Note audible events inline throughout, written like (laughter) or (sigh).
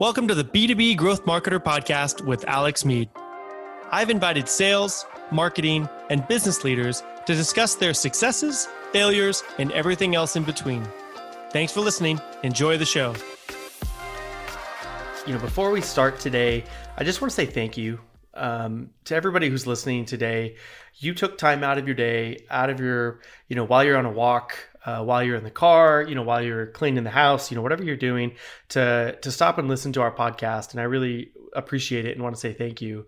Welcome to the B2B Growth Marketer Podcast with Alex Mead. I've invited sales, marketing, and business leaders to discuss their successes, failures, and everything else in between. Thanks for listening. Enjoy the show. You know, before we start today, I just want to say thank you um, to everybody who's listening today. You took time out of your day, out of your, you know, while you're on a walk, uh, while you're in the car, you know, while you're cleaning the house, you know, whatever you're doing, to to stop and listen to our podcast. And I really appreciate it and want to say thank you.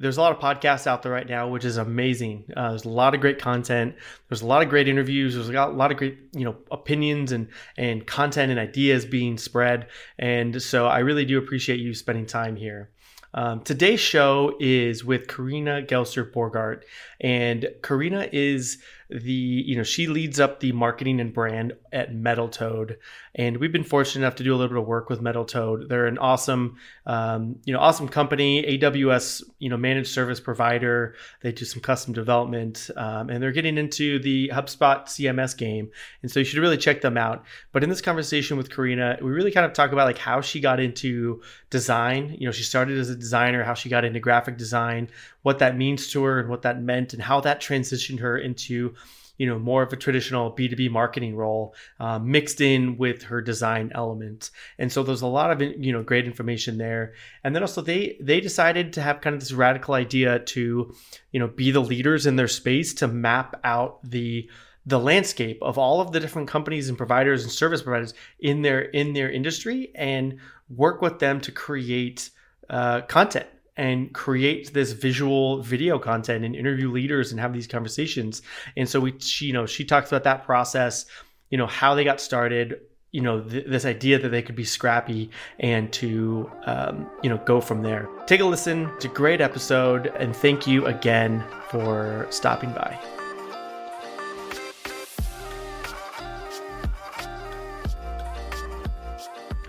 There's a lot of podcasts out there right now, which is amazing. Uh, there's a lot of great content. There's a lot of great interviews. There's a lot of great, you know, opinions and and content and ideas being spread. And so I really do appreciate you spending time here. Um, today's show is with Corinna Gelster-Borgardt, and Corinna is the you know she leads up the marketing and brand at Metal Toad, and we've been fortunate enough to do a little bit of work with Metal Toad. They're an awesome um, you know awesome company, AWS you know managed service provider. They do some custom development, um, and they're getting into the HubSpot CMS game, and so you should really check them out. But in this conversation with Corinna, we really kind of talk about like how she got into design. You know, she started as a designer, how she got into graphic design, what that means to her, and what that meant, and how that transitioned her into you know more of a traditional b2b marketing role uh, mixed in with her design element. And so there's a lot of you know great information there. And then also they they decided to have kind of this radical idea to you know be the leaders in their space to map out the the landscape of all of the different companies and providers and service providers in their in their industry and work with them to create uh, content and create this visual video content and interview leaders and have these conversations. And so we, she, you know, she talks about that process, you know, how they got started, you know, th- this idea that they could be scrappy and to, um, you know, go from there. Take a listen. It's a great episode. And thank you again for stopping by.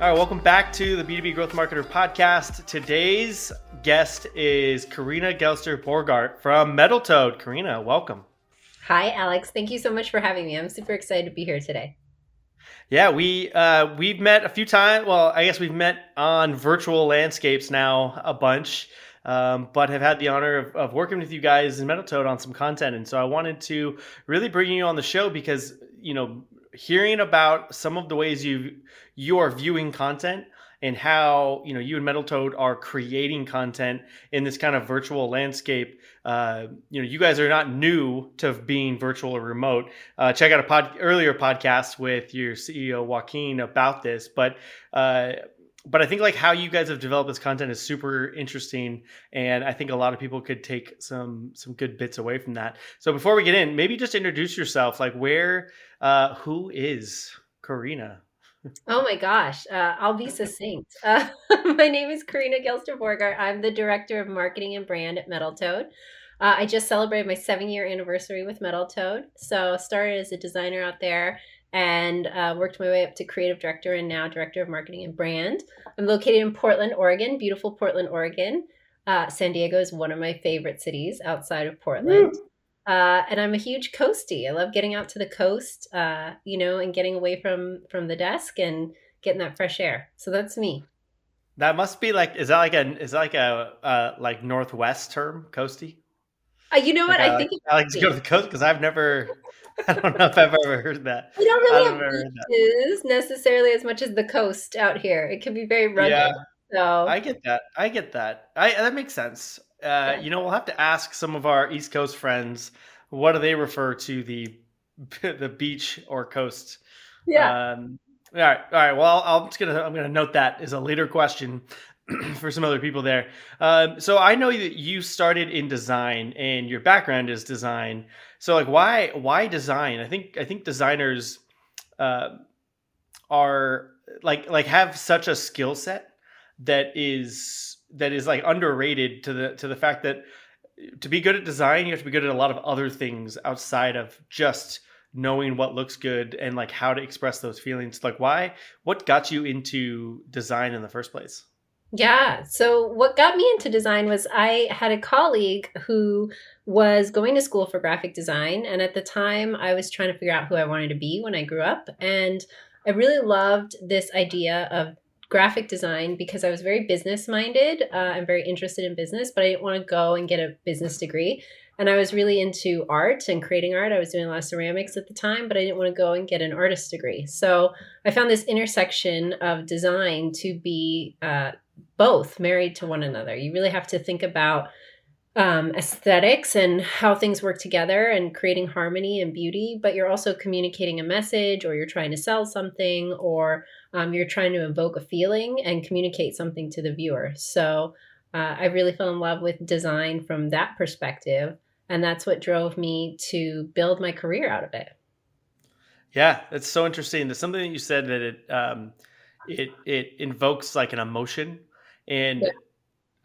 All right, welcome back to the B2B Growth Marketer podcast. Today's guest is Corinna Gelster-Borgardt from Metal Toad. Corinna, welcome. Hi, Alex. Thank you so much for having me. I'm super excited to be here today. Yeah, we uh, we've met a few times. Well, I guess we've met on virtual landscapes now a bunch, um, but have had the honor of, of working with you guys in Metal Toad on some content. And so I wanted to really bring you on the show because you know hearing about some of the ways you you are viewing content and how you know you and Metal Toad are creating content in this kind of virtual landscape. Uh, you know, you guys are not new to being virtual or remote. Uh, check out a pod earlier podcast with your CEO Joaquin about this, but. Uh, but I think like how you guys have developed this content is super interesting, and I think a lot of people could take some some good bits away from that. So before we get in, maybe just introduce yourself. Like, where, uh, who is Corinna? Oh my gosh, uh, I'll be succinct. (laughs) Uh, my name is Corinna Gelster-Borgardt. I'm the director of marketing and brand at Metal Toad. Uh, I just celebrated my seven year anniversary with Metal Toad. So started as a designer out there and uh, worked my way up to creative director and now director of marketing and brand. I'm located in Portland, Oregon, beautiful Portland, Oregon. Uh, San Diego is one of my favorite cities outside of Portland. Uh, and I'm a huge coastie. I love getting out to the coast, uh, you know, and getting away from from the desk and getting that fresh air. So that's me. That must be like is that like a is that like a uh, like northwest term, coastie? Uh, you know what? Like I think I like to go to the coast because I've never. (laughs) I don't know if I've ever heard that. We don't really have beaches necessarily as much as the coast out here. It can be very rugged. Yeah, so I get that. I get that. I that makes sense. Uh, yeah. You know, we'll have to ask some of our East Coast friends what do they refer to the (laughs) the beach or coast. Yeah. Um, all right. All right. Well, I'm just gonna I'm gonna note that as a later question (clears throat) for some other people there. Um, so I know that you started in design and your background is design. So like, why why design? I think I think designers uh, are like like have such a skill set that is that is like underrated to the to the fact that to be good at design you have to be good at a lot of other things outside of just knowing what looks good and like how to express those feelings like why what got you into design in the first place yeah. So, what got me into design was I had a colleague who was going to school for graphic design. And at the time, I was trying to figure out who I wanted to be when I grew up. And I really loved this idea of graphic design because I was very business minded. Uh, I'm very interested in business, but I didn't want to go and get a business degree. And I was really into art and creating art. I was doing a lot of ceramics at the time, but I didn't want to go and get an artist degree. So I found this intersection of design to be uh, both married to one another. You really have to think about um, aesthetics and how things work together and creating harmony and beauty, but you're also communicating a message or you're trying to sell something or um, you're trying to evoke a feeling and communicate something to the viewer. So uh, I really fell in love with design from that perspective. And that's what drove me to build my career out of it. Yeah, that's so interesting. There's something that you said that it um, it it invokes like an emotion, and yeah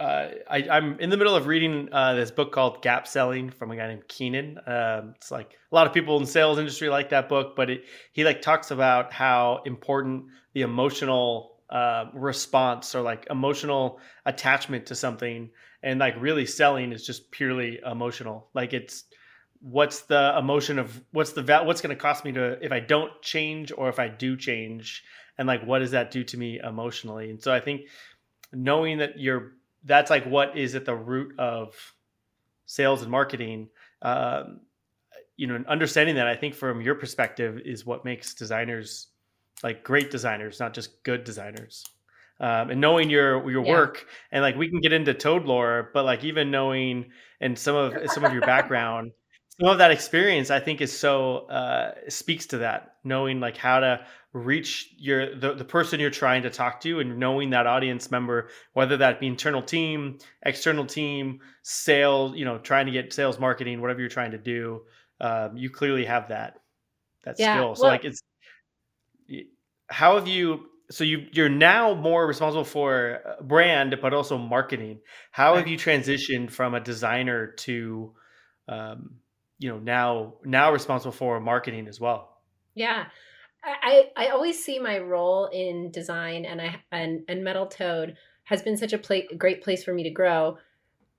uh, I, am in the middle of reading uh, this book called Gap Selling from a guy named Keenan. Um, it's like a lot of people in the sales industry like that book, but it, he like talks about how important the emotional uh, response or like emotional attachment to something, and like really selling is just purely emotional. Like it's what's the emotion of what's the what's going to cost me to if I don't change or if I do change, and like what does that do to me emotionally? And so I think knowing that you're that's like what is at the root of sales and marketing. Um, you know, and understanding that I think from your perspective is what makes designers like great designers, not just good designers. Um, and knowing your your yeah. work and like we can get into Toad lore, but like even knowing and some of some of your background, some of that experience, I think is so uh, speaks to that. Knowing like how to reach your the, the person you're trying to talk to and knowing that audience member whether that be internal team external team sales you know trying to get sales marketing whatever you're trying to do um, you clearly have that that yeah, skill so well, like it's how have you so you you're now more responsible for uh, brand but also marketing how have you transitioned from a designer to um, you know now now responsible for marketing as well yeah I, I always see my role in design and I and, and Metal Toad has been such a pla- great place for me to grow.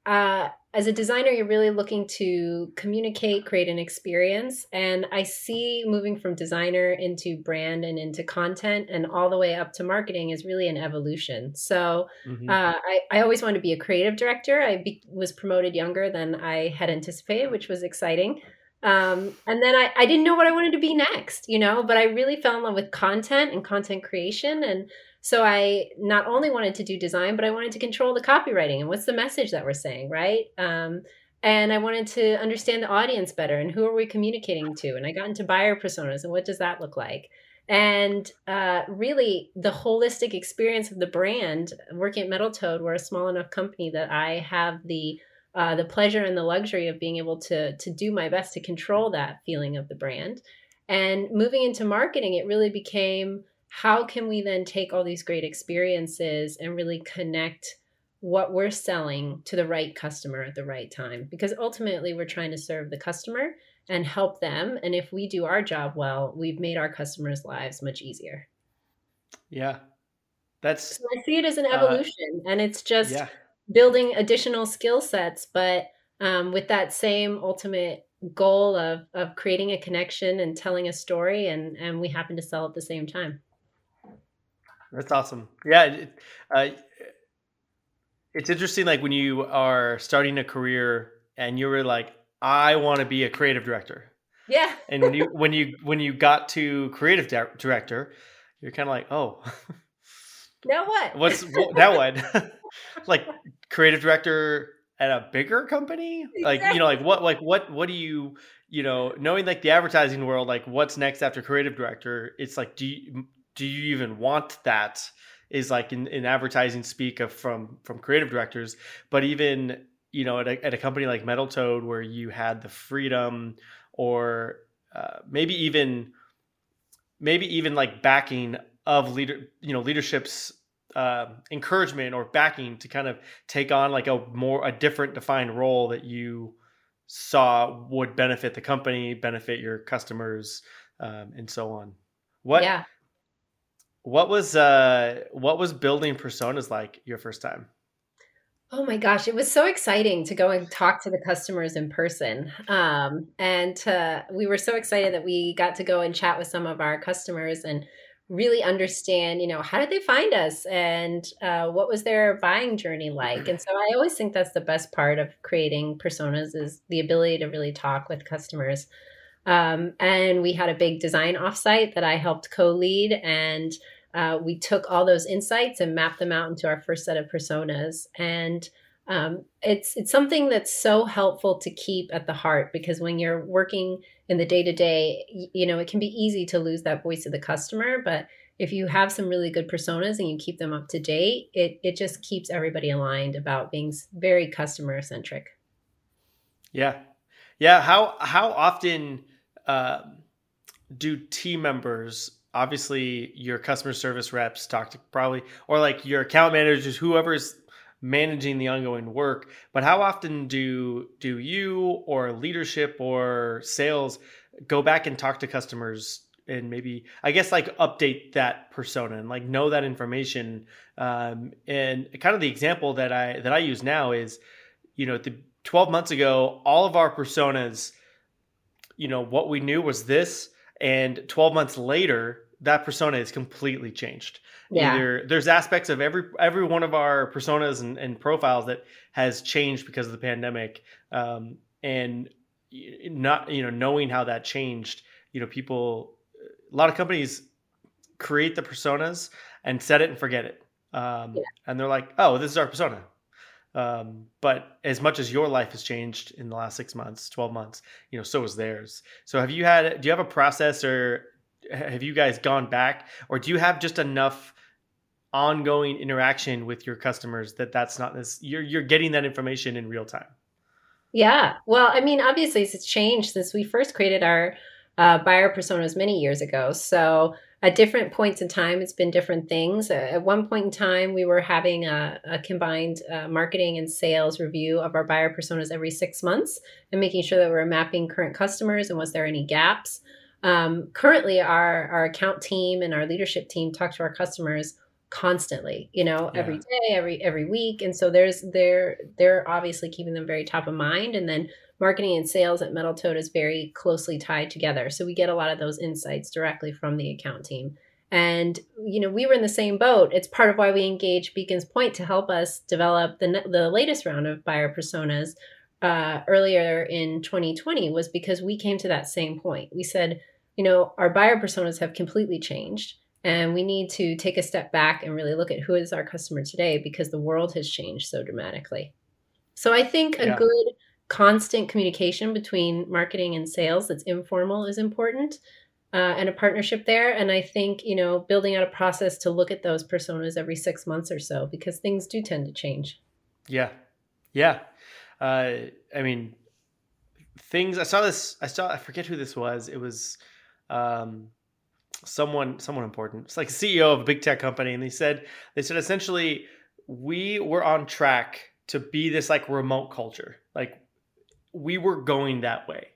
Uh, as a designer, you're really looking to communicate, create an experience. And I see moving from designer into brand and into content and all the way up to marketing is really an evolution. So mm-hmm. uh, I, I always wanted to be a creative director. I be, was promoted younger than I had anticipated, which was exciting. Um, and then I, I didn't know what I wanted to be next, you know, but I really fell in love with content and content creation. And so I not only wanted to do design, but I wanted to control the copywriting and what's the message that we're saying, right? Um, and I wanted to understand the audience better and who are we communicating to. And I got into buyer personas and what does that look like? And uh, really, the holistic experience of the brand, working at Metal Toad, we're a small enough company that I have the uh, the pleasure and the luxury of being able to to do my best to control that feeling of the brand. And moving into marketing, it really became how can we then take all these great experiences and really connect what we're selling to the right customer at the right time? Because ultimately, we're trying to serve the customer and help them. And if we do our job well, we've made our customers' lives much easier. Yeah. That's so I see it as an uh, evolution uh, and it's just yeah building additional skill sets, but um, with that same ultimate goal of of creating a connection and telling a story, and and we happen to sell at the same time. That's awesome. Yeah, it, uh, it's interesting. Like when you are starting a career and you were like, I want to be a creative director. Yeah. and when you (laughs) when you when you got to creative di- director, you're kind of like, oh. Now what? What's (laughs) now what? (laughs) like creative director at a bigger company? Exactly. Like, you know, like what like what what do you you know, knowing like the advertising world, like what's next after creative director, it's like do you do you even want that? Is like in, in advertising speak of from from creative directors, but even you know at a, at a company like Metal Toad where you had the freedom or uh, maybe even maybe even like backing of leader you know leadership's uh, encouragement or backing to kind of take on like a more a different defined role that you saw would benefit the company benefit your customers um, and so on what yeah what was uh what was building personas like your first time Oh my gosh, it was so exciting to go and talk to the customers in person. Um, and we were so excited that we got to go and chat with some of our customers and really understand, you know, how did they find us and uh, what was their buying journey like? And so I always think that's the best part of creating personas is the ability to really talk with customers. Um, and we had a big design offsite that I helped co-lead, and uh, we took all those insights and mapped them out into our first set of personas. And um, it's it's something that's so helpful to keep at the heart because when you're working in the day to day, you know, it can be easy to lose that voice of the customer. But if you have some really good personas and you keep them up to date, it it just keeps everybody aligned about being very customer centric. Yeah, yeah. How how often uh, do team members? Obviously, your customer service reps talk to probably, or like your account managers, whoever's managing the ongoing work. But how often do do you or leadership or sales go back and talk to customers and maybe i guess like update that persona and like know that information? Um, and kind of the example that i that i use now is you know the 12 months ago all of our personas you know what we knew was this and 12 months later that persona is completely changed yeah. Either there's aspects of every every one of our personas and, and profiles that has changed because of the pandemic, um, and not you know knowing how that changed. You know, people, a lot of companies create the personas and set it and forget it, um, yeah. and they're like, oh, this is our persona. Um, but as much as your life has changed in the last six months, 12 months, you know, so has theirs. So have you had, do you have a process or have you guys gone back? Or do you have just enough ongoing interaction with your customers that that's not this you're you're getting that information in real time? Yeah. Well i mean obviously it's changed since we first created our uh, buyer personas many years ago. So at different points in time it's been different things. At one point in time we were having a, a combined uh, marketing and sales review of our buyer personas every six months and making sure that we we're mapping current customers and was there any gaps um, currently our, our account team and our leadership team talk to our customers constantly you know yeah. every day every every week. And so there's they're they're obviously keeping them very top of mind. And then marketing and sales at metal toad is very closely tied together. So we get a lot of those insights directly from the account team. And you know we were in the same boat. It's part of why we engaged beacons point to help us develop the, the latest round of buyer personas uh, earlier in 2020 was because we came to that same point. We said you know our buyer personas have completely changed and we need to take a step back and really look at who is our customer today because the world has changed so dramatically. So I think a yeah. good constant communication between marketing and sales that's informal is important. Uh, and a partnership there. And I think, you know, building out a process to look at those personas every six months or so because things do tend to change. Yeah. Yeah. Uh, I mean, things, I saw this, I saw, I forget who this was. It was, um, someone someone important. It's like CEO of a big tech company, and they said they said essentially we were on track to be this like remote culture. Like we were going that way.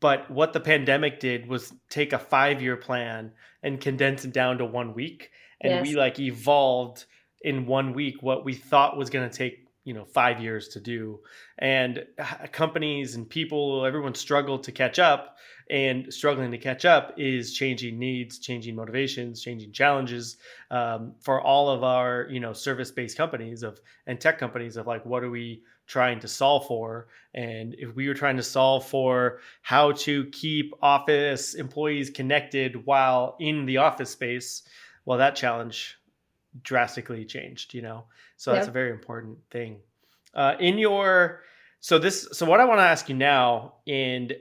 But what the pandemic did was take a five year plan and condense it down to one week. And yes. we like evolved in one week what we thought was going to take you know five years to do. And companies and people everyone struggled to catch up and struggling to catch up is changing needs changing motivations changing challenges um, for all of our you know service based companies of and tech companies of like what are we trying to solve for? And if we were trying to solve for how to keep office employees connected while in the office space well that challenge drastically changed you know? So that's a very important thing. Uh, in your so this so what i want to ask you now and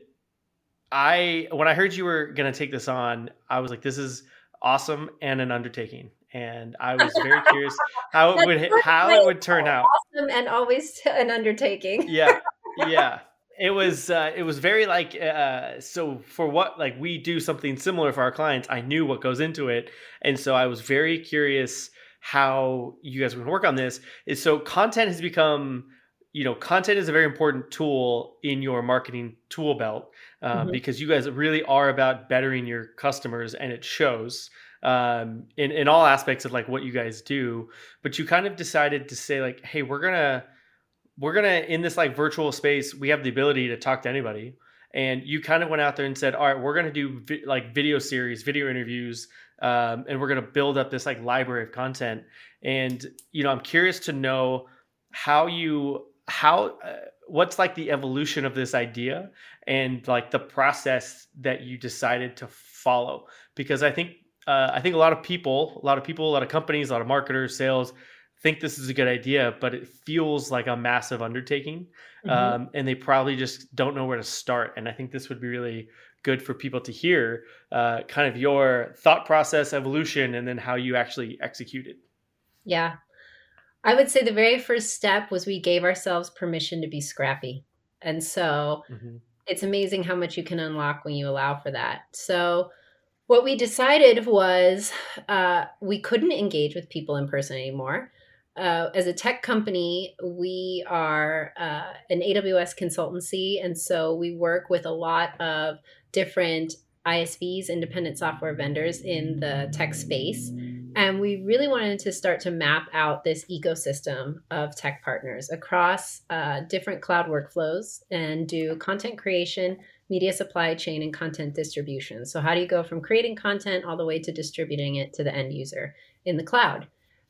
i when i heard you were going to take this on i was like this is awesome and an undertaking. And i was very curious (laughs) how it would how it would turn out. awesome and always (laughs) an undertaking. Yeah yeah. It was uh, it was very like uh, so for what like we do something similar for our clients i knew what goes into it. And so i was very curious how you guys to work on this is so content has become you know content is a very important tool in your marketing tool belt uh, mm-hmm. because you guys really are about bettering your customers and it shows um, in, in all aspects of like what you guys do but you kind of decided to say like hey we're gonna we're gonna in this like virtual space we have the ability to talk to anybody and you kind of went out there and said all right we're to do vi- like video series video interviews um, and we're going to build up this like library of content. And you know, I'm curious to know how you how uh, what's like the evolution of this idea and like the process that you decided to follow because I think uh, I think a lot of people, a lot of people, a lot of companies, a lot of marketers, sales think this is a good idea, but it feels like a massive undertaking, mm-hmm. um, and they probably just don't know where to start. And I think this would be really good for people to hear, uh, kind of your thought process, evolution, and then how you actually executed. Yeah, I would say the very first step was we gave ourselves permission to be scrappy, and so mm-hmm. it's amazing how much you can unlock when you allow for that. So what we decided was uh, we couldn't engage with people in person anymore. Uh, as a tech company, we are uh, an AWS consultancy. And so we work with a lot of different ISVs, independent software vendors in the tech space. And we really wanted to start to map out this ecosystem of tech partners across uh, different cloud workflows and do content creation, media supply chain and content distribution. So, how do you go from creating content all the way to distributing it to the end user in the cloud?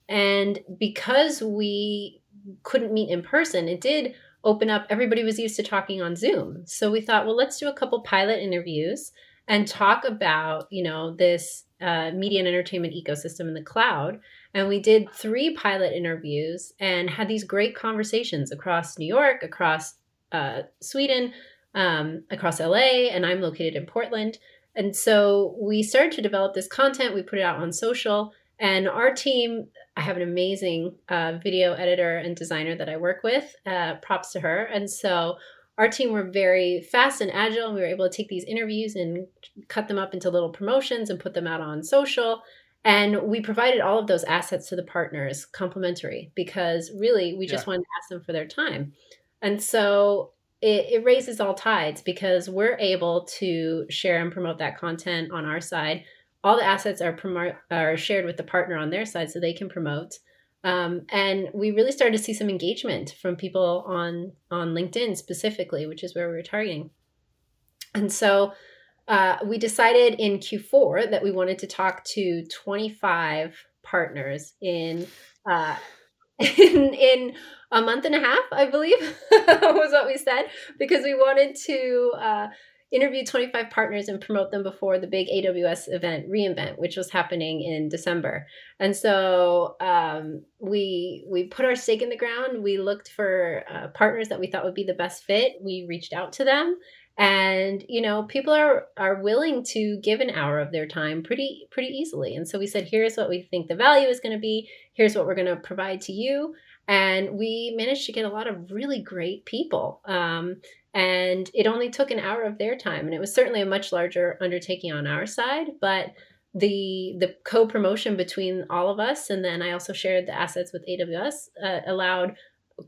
And because we couldn't meet in person, it did open up. Everybody was used to talking on Zoom. So, we thought, well, let's do a couple pilot interviews and talk about, you know, this uh, media and entertainment ecosystem in the cloud. And we did three pilot interviews and had these great conversations across New York, across uh, Sweden, um, across LA, and I'm located in Portland. And so we started to develop this content. We put it out on social, and our team. I have an amazing uh, video editor and designer that I work with. Uh, props to her. And so our team were very fast and agile, and we were able to take these interviews and cut them up into little promotions and put them out on social. And we provided all of those assets to the partners complimentary because really we just yeah. wanted to ask them for their time. And so it, it raises all tides because we're able to share and promote that content on our side. All the assets are promote are shared with the partner on their side so they can promote. Um, and we really started to see some engagement from people on on LinkedIn specifically, which is where we were targeting. And so uh, we decided in Q4 that we wanted to talk to 25 partners in uh, (laughs) in in a month and a half, I believe, (laughs) was what we said, because we wanted to uh, interview 25 partners and promote them before the big AWS event reInvent, which was happening in December. And so um, we we put our stake in the ground. We looked for uh, partners that we thought would be the best fit. We reached out to them, and you know people are are willing to give an hour of their time pretty pretty easily and so we said here's what we think the value is going to be here's what we're going to provide to you and we managed to get a lot of really great people um, and it only took an hour of their time and it was certainly a much larger undertaking on our side but the the co-promotion between all of us and then i also shared the assets with aws uh, allowed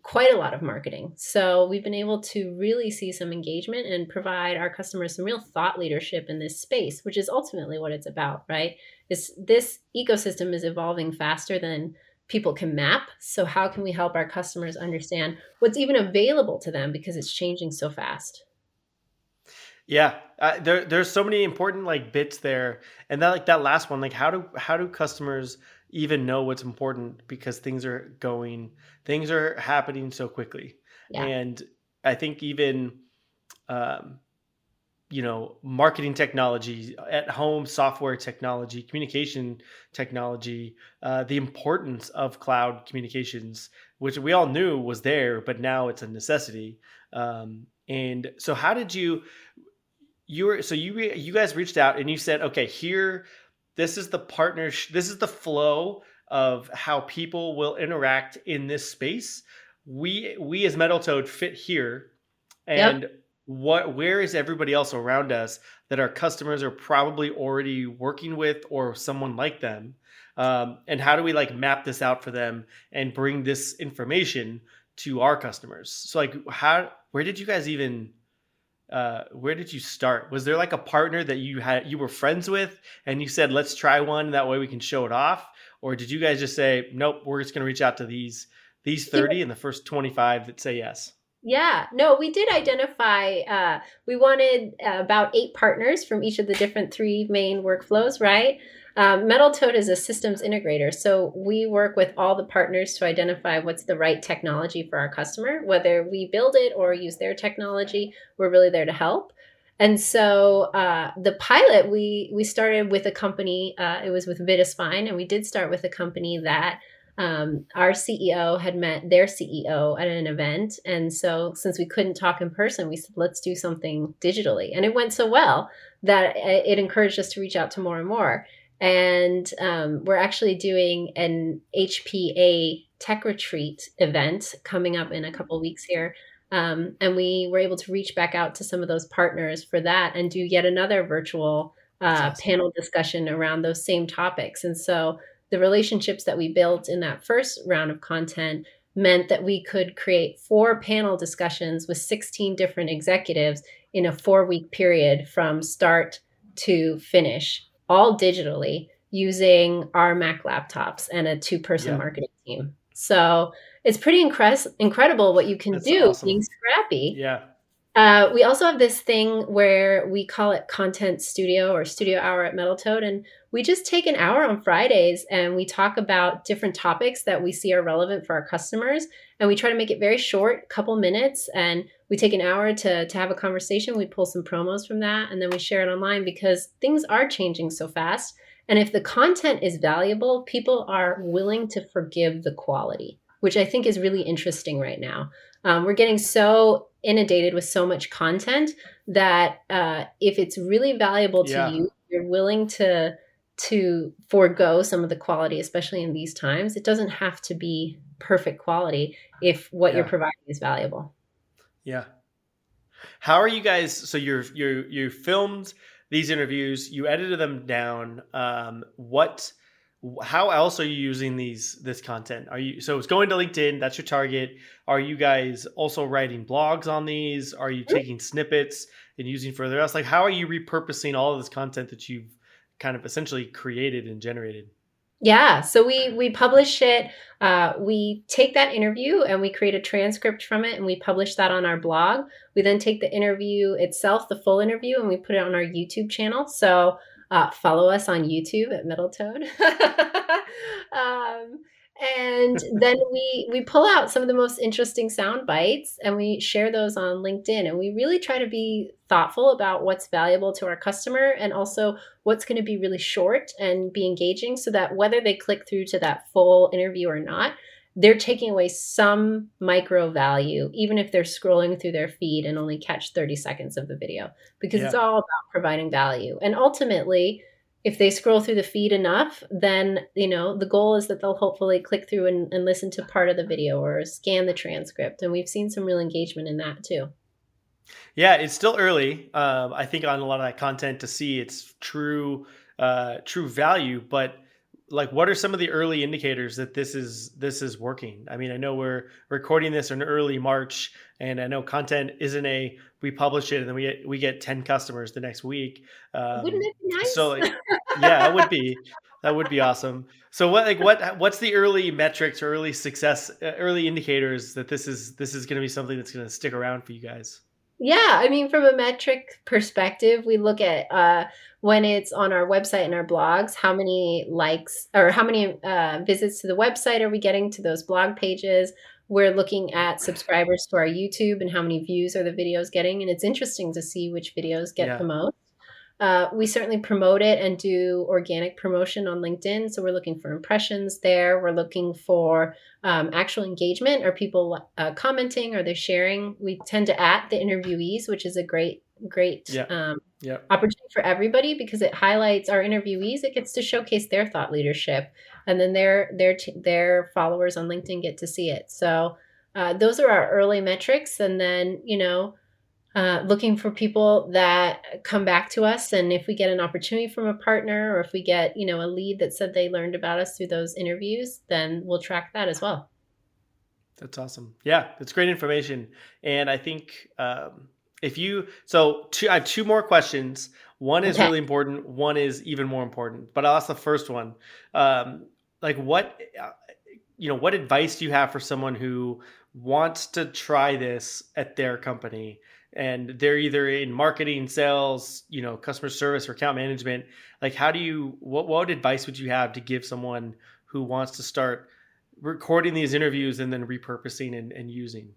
quite a lot of marketing. So we've been able to really see some engagement and provide our customers some real thought leadership in this space, which is ultimately what it's about, right? Is this ecosystem is evolving faster than people can map. So how can we help our customers understand what's even available to them because it's changing so fast? Yeah, uh, there there's so many important like bits there, and that like that last one, like how do how do customers even know what's important because things are going things are happening so quickly yeah. and i think even um, you know marketing technology at home software technology communication technology uh, the importance of cloud communications which we all knew was there but now it's a necessity um, and so how did you you were so you you guys reached out and you said okay here this is the partnership. This is the flow of how people will interact in this space. We we as Metal Toad fit here, and yep. What where is everybody else around us that our customers are probably already working with or someone like them, um, and how do we like map this out for them and bring this information to our customers? So like how where did you guys even uh, where did you start? Was there like a partner that you had you were friends with, and you said, "Let's try one. That way we can show it off," or did you guys just say, "Nope, we're just going to reach out to these these thirty and the first twenty five that say yes"? Yeah, no, we did identify. Uh, we wanted uh, about eight partners from each of the different three main workflows, right? Um, Metal Toad is a systems integrator. So we work with all the partners to identify what's the right technology for our customer. Whether we build it or use their technology, we're really there to help. And so uh, the pilot, we we started with a company. Uh, it was with Vidispine, and we did start with a company that um, our CEO had met their CEO at an event, and so since we couldn't talk in person, we said let's do something digitally, and it went so well that it encouraged us to reach out to more and more. And um, we're actually doing an HPA tech retreat event coming up in a couple weeks here um, and we were able to reach back out to some of those partners for that and do yet another virtual uh, awesome. panel discussion around those same topics. And so the relationships that we built in that first round of content meant that we could create four panel discussions with 16 different executives in a four week period from start to finish, all digitally using our Mac laptops and a two person yeah. marketing team. So it's pretty incre- incredible what you can That's do awesome. being scrappy. Yeah. Uh, we also have this thing where we call it content studio or studio hour at Metal Toad. And we just take an hour on Fridays and we talk about different topics that we see are relevant for our customers. And we try to make it very short, couple minutes. And we take an hour to, to have a conversation. We pull some promos from that and then we share it online because things are changing so fast. And if the content is valuable, people are willing to forgive the quality which I think is really interesting right now. Um, we're getting so inundated with so much content that uh, if it's really valuable to yeah. you, you're willing to to forego some of the quality, especially in these times. It doesn't have to be perfect quality if what yeah. you're providing is valuable. Yeah. How are you guys? So you're you're you filmed these interviews, you edited them down. Um, what? How else are you using these this content? Are you so it's going to linkedin that's your target. Are you guys also writing blogs on these? Are you taking snippets and using further else? Like how are you repurposing all of this content that you've kind of essentially created and generated? Yeah so we we publish it uh, we take that interview and we create a transcript from it and we publish that on our blog. We then take the interview itself the full interview and we put it on our youtube channel. So uh, follow us on YouTube at Metal Toad. (laughs) um, and (laughs) then we we pull out some of the most interesting sound bites and we share those on linkedin and we really try to be thoughtful about what's valuable to our customer and also what's going to be really short and be engaging so that whether they click through to that full interview or not they're taking away some micro value, even if they're scrolling through their feed and only catch 30 seconds of the video, because yeah. it's all about providing value. And ultimately, if they scroll through the feed enough, then you know the goal is that they'll hopefully click through and, and listen to part of the video or scan the transcript. And we've seen some real engagement in that too. Yeah, it's still early. Um, I think on a lot of that content to see its true uh, true value, but like what are some of the early indicators that this is this is working? I mean i know we're recording this in early march and i know content isn't a we publish it and then we get we get 10 customers the next week. Um, wouldn't it be nice so like, (laughs) yeah it would be. That would be awesome. So what like what what's the early metrics or early success uh, early indicators that this is this is going to be something that's going to stick around for you guys yeah, I mean, from a metric perspective, we look at uh, when it's on our website and our blogs, how many likes or how many uh, visits to the website are we getting to those blog pages? We're looking at subscribers to our YouTube and how many views are the videos getting. And it's interesting to see which videos get yeah. the most. Uh, we certainly promote it and do organic promotion on LinkedIn. So we're looking for impressions there. We're looking for um, actual engagement. Are people uh, commenting? Are they sharing? We tend to at the interviewees, which is a great, great yeah. Um, yeah. opportunity for everybody because it highlights our interviewees. It gets to showcase their thought leadership, and then their their t- their followers on LinkedIn get to see it. So uh, those are our early metrics, and then you know uh, looking for people that come back to us. And if we get an opportunity from a partner or if we get you know a lead that said they learned about us through those interviews then we'll track that as well. That's awesome. Yeah it's great information. And i think um, if you so two, i have two more questions. One is okay. really important. One is even more important but i'll ask the first one. Um, like what uh, you know what advice do you have for someone who wants to try this at their company and they're either in marketing, sales, you know, customer service or account management. Like, how do you? What what advice would you have to give someone who wants to start recording these interviews and then repurposing and, and using?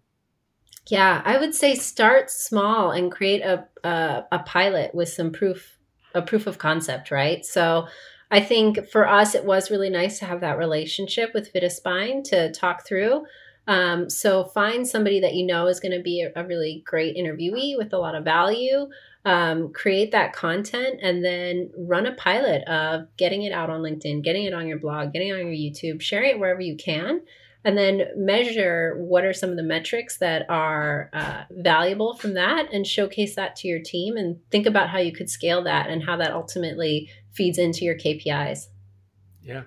Yeah, I would say start small and create a, a, a pilot with some proof, a proof of concept, right? So I think for us, it was really nice to have that relationship with Vidispine to talk through. Um, so find somebody that you know is going to be a, a, really great interviewee with a lot of value. Um, create that content and then run a pilot of getting it out on LinkedIn, getting it on your blog, getting it on your YouTube, sharing it wherever you can, and then measure what are some of the metrics that are uh, valuable from that and showcase that to your team and think about how you could scale that and how that ultimately feeds into your KPIs. Yeah.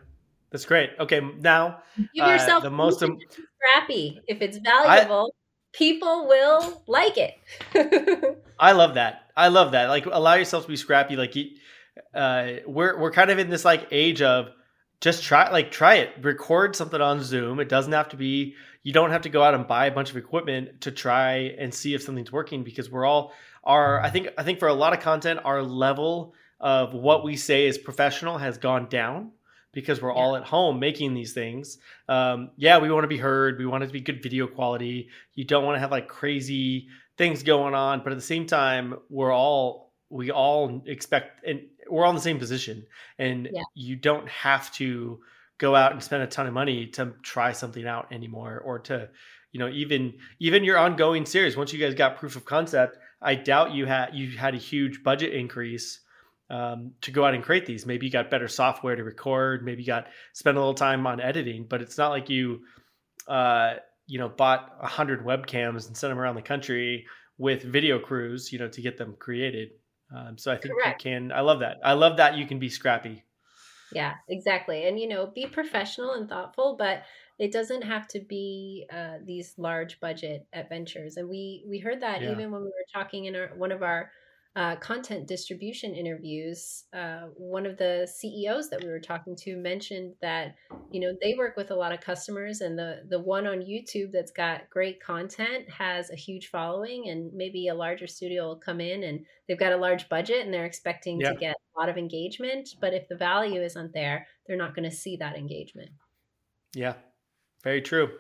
That's great. Okay, now give yourself uh, the most scrappy. If it's valuable, I, people will like it. (laughs) I love that. I love that. Like allow yourself to be scrappy. Like uh, we're we're kind of in this like age of just try like try it. Record something on Zoom. It doesn't have to be. You don't have to go out and buy a bunch of equipment to try and see if something's working because we're all are. I think I think for a lot of content, our level of what we say is professional has gone down because we're yeah. all at home making these things. Um, yeah, we want to be heard. We want it to be good video quality. You don't want to have like crazy things going on, but at the same time, we're all we all expect and we're all in the same position, and yeah. you don't have to go out and spend a ton of money to try something out anymore or to you know even even your ongoing series once you guys got proof of concept i doubt you had you had a huge budget increase um, to go out and create these. Maybe you got better software to record. Maybe you got spend a little time on editing. But it's not like you, uh, you know, bought a hundred webcams and sent them around the country with video crews, you know, to get them created. Um, so I think Correct. you can. I love that. I love that you can be scrappy. Yeah, exactly. And you know, be professional and thoughtful, but it doesn't have to be uh, these large budget adventures. And we we heard that yeah. even when we were talking in our, one of our uh, content distribution interviews, uh, one of the CEOs that we were talking to mentioned that you know they work with a lot of customers, and the the one on YouTube that's got great content has a huge following, and maybe a larger studio will come in and they've got a large budget and they're expecting yeah. to get a lot of engagement, but if the value isn't there, they're not going to see that engagement. Yeah, very true.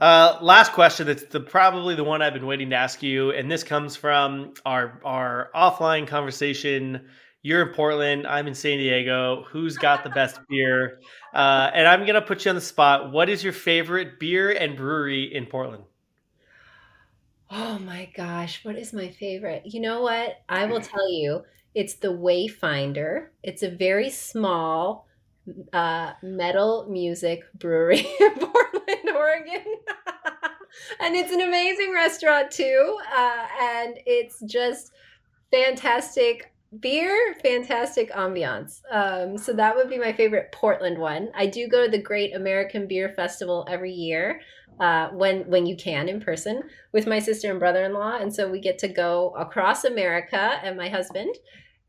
Uh, last question. That's the probably the one I've been waiting to ask you, and this comes from our our offline conversation. You're in Portland. I'm in San Diego. Who's got the best (laughs) beer? Uh, and I'm gonna put you on the spot. What is your favorite beer and brewery in Portland? Oh my gosh, what is my favorite? You know what? I will tell you. It's the Wayfinder. It's a very small uh, metal music brewery (laughs) in Portland, Oregon. (laughs) and it's an amazing restaurant too. Uh, and it's just fantastic beer, fantastic ambiance. Um, so that would be my favorite Portland one. I do go to the Great American Beer Festival every year. Uh, when when you can in person with my sister and brother-in-law and so we get to go across america and my husband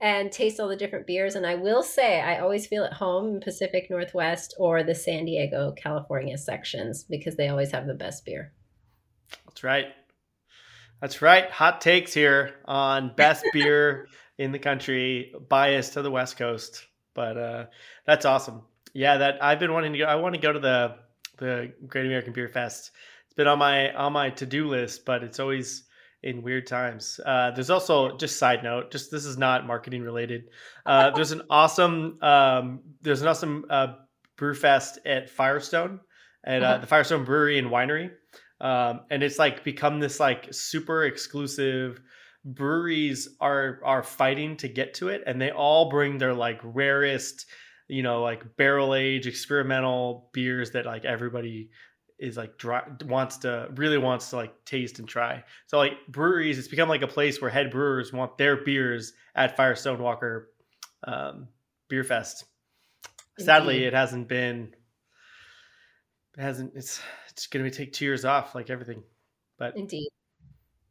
and taste all the different beers. And I will say, I always feel at home in Pacific Northwest or the San Diego, California sections because they always have the best beer. That's right. That's right. Hot takes here on best (laughs) beer in the country, biased to the West Coast. But uh, that's awesome. Yeah, that I've been wanting to go. I want to go to the the Great American Beer Fest. It's been on my on my to do list, but it's always in weird times. Uh, there's also just side note, just this is not marketing related. (laughs) Uh, there's an awesome um, there's an awesome uh, brew fest at Firestone at uh, uh-huh. the Firestone Brewery and Winery, um, and it's like become this like super exclusive. Breweries are are fighting to get to it, and they all bring their like rarest, you know, like barrel age experimental beers that like everybody is like dry, wants to really wants to like taste and try. So like breweries, it's become like a place where head brewers want their beers at Firestone Walker um, Beer Fest. Indeed. Sadly, it hasn't been. It hasn't. It's it's going to take two years off, like everything. But indeed.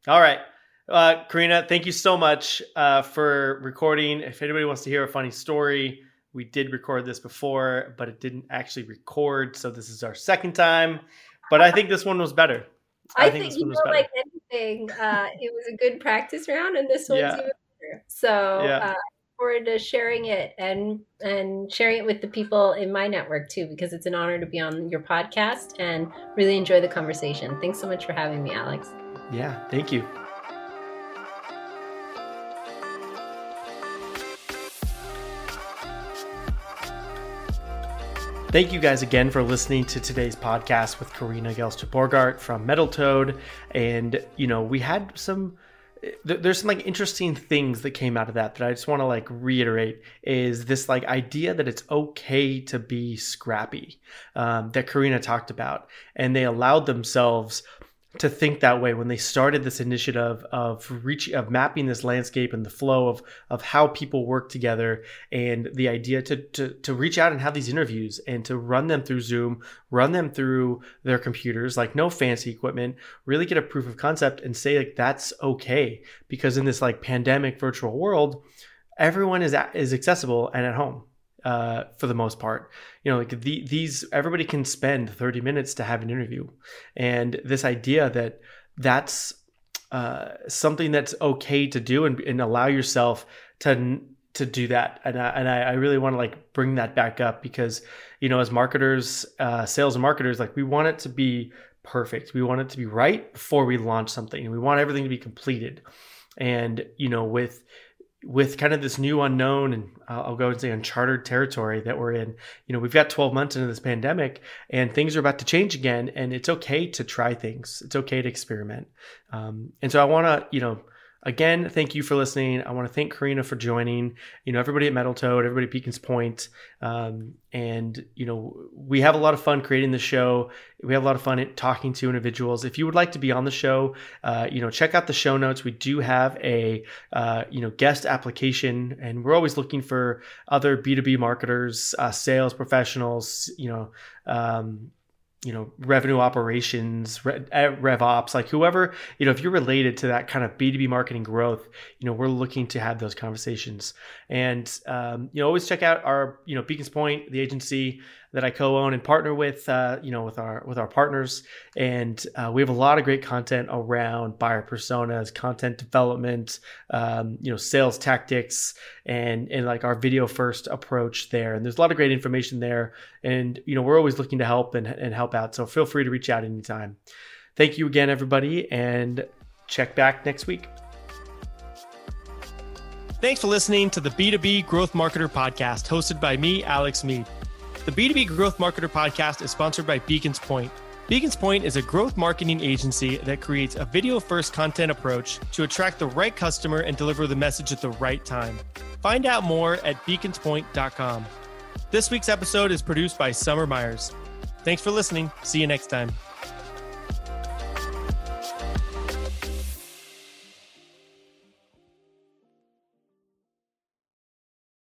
All right, uh, Corinna, thank you so much uh, for recording. If anybody wants to hear a funny story, we did record this before, but it didn't actually record. So this is our second time. But I think this one was better. I, I think, think you know, like anything, uh, it was a good practice round, and this one's yeah. even better. So yeah. uh, forward to sharing it and and sharing it with the people in my network too, because it's an honor to be on your podcast and really enjoy the conversation. Thanks so much for having me, Alex. Yeah, thank you. Thank you guys again for listening to today's podcast with Corinna Gelster-Borgardt from Metal Toad. And, you know, we had some there's some like interesting things that came out of that that I just want to like reiterate is this like idea that it's okay to be scrappy um, that Corinna talked about, and they allowed themselves to think that way when they started this initiative of reaching of mapping this landscape and the flow of of how people work together and the idea to to to reach out and have these interviews and to run them through Zoom, run them through their computers, like no fancy equipment, really get a proof of concept and say like that's okay. Because in this like pandemic virtual world, everyone is at, is accessible and at home uh, for the most part. You know, like the, these, everybody can spend 30 minutes to have an interview. And this idea that that's uh, something that's okay to do and, and allow yourself to to do that and I, and I, really want to like bring that back up because you know as marketers uh, sales and marketers like we want it to be perfect we want it to be right before we launch something and we want everything to be completed and you know with with kind of this new unknown and I'll go and say uncharted territory that we're in, you know, we've got 12 months into this pandemic and things are about to change again. And it's okay to try things. It's okay to experiment. Um, and so I want to, you know, again, thank you for listening. I want to thank Corinna for joining. You know, everybody at Metal Toad, everybody at Beacons Point, um, and you know, we have a lot of fun creating the show. We have a lot of fun talking to individuals. If you would like to be on the show, uh, you know, check out the show notes. We do have a uh, you know guest application, and we're always looking for other B two B marketers, uh, sales professionals. You know. Um, you know revenue operations eh, rev ops like whoever you know if you're related to that kind of b2b marketing growth you know we're looking to have those conversations. And um, you know always check out our you know beacons point the agency that I co-own and partner with, uh, you know, with our with our partners, and uh, we have a lot of great content around buyer personas, content development, um, you know, sales tactics, and and like our video first approach there. And there's a lot of great information there, and you know, we're always looking to help and, and help out. So feel free to reach out anytime. Thank you again, everybody, and check back next week. Thanks for listening to the B2B Growth Marketer podcast hosted by me, Alex Mead. The B2B Growth Marketer podcast is sponsored by Beacons Point. Beacons Point is a growth marketing agency that creates a video first content approach to attract the right customer and deliver the message at the right time. Find out more at beaconspoint.com. This week's episode is produced by Summer Myers. Thanks for listening. See you next time.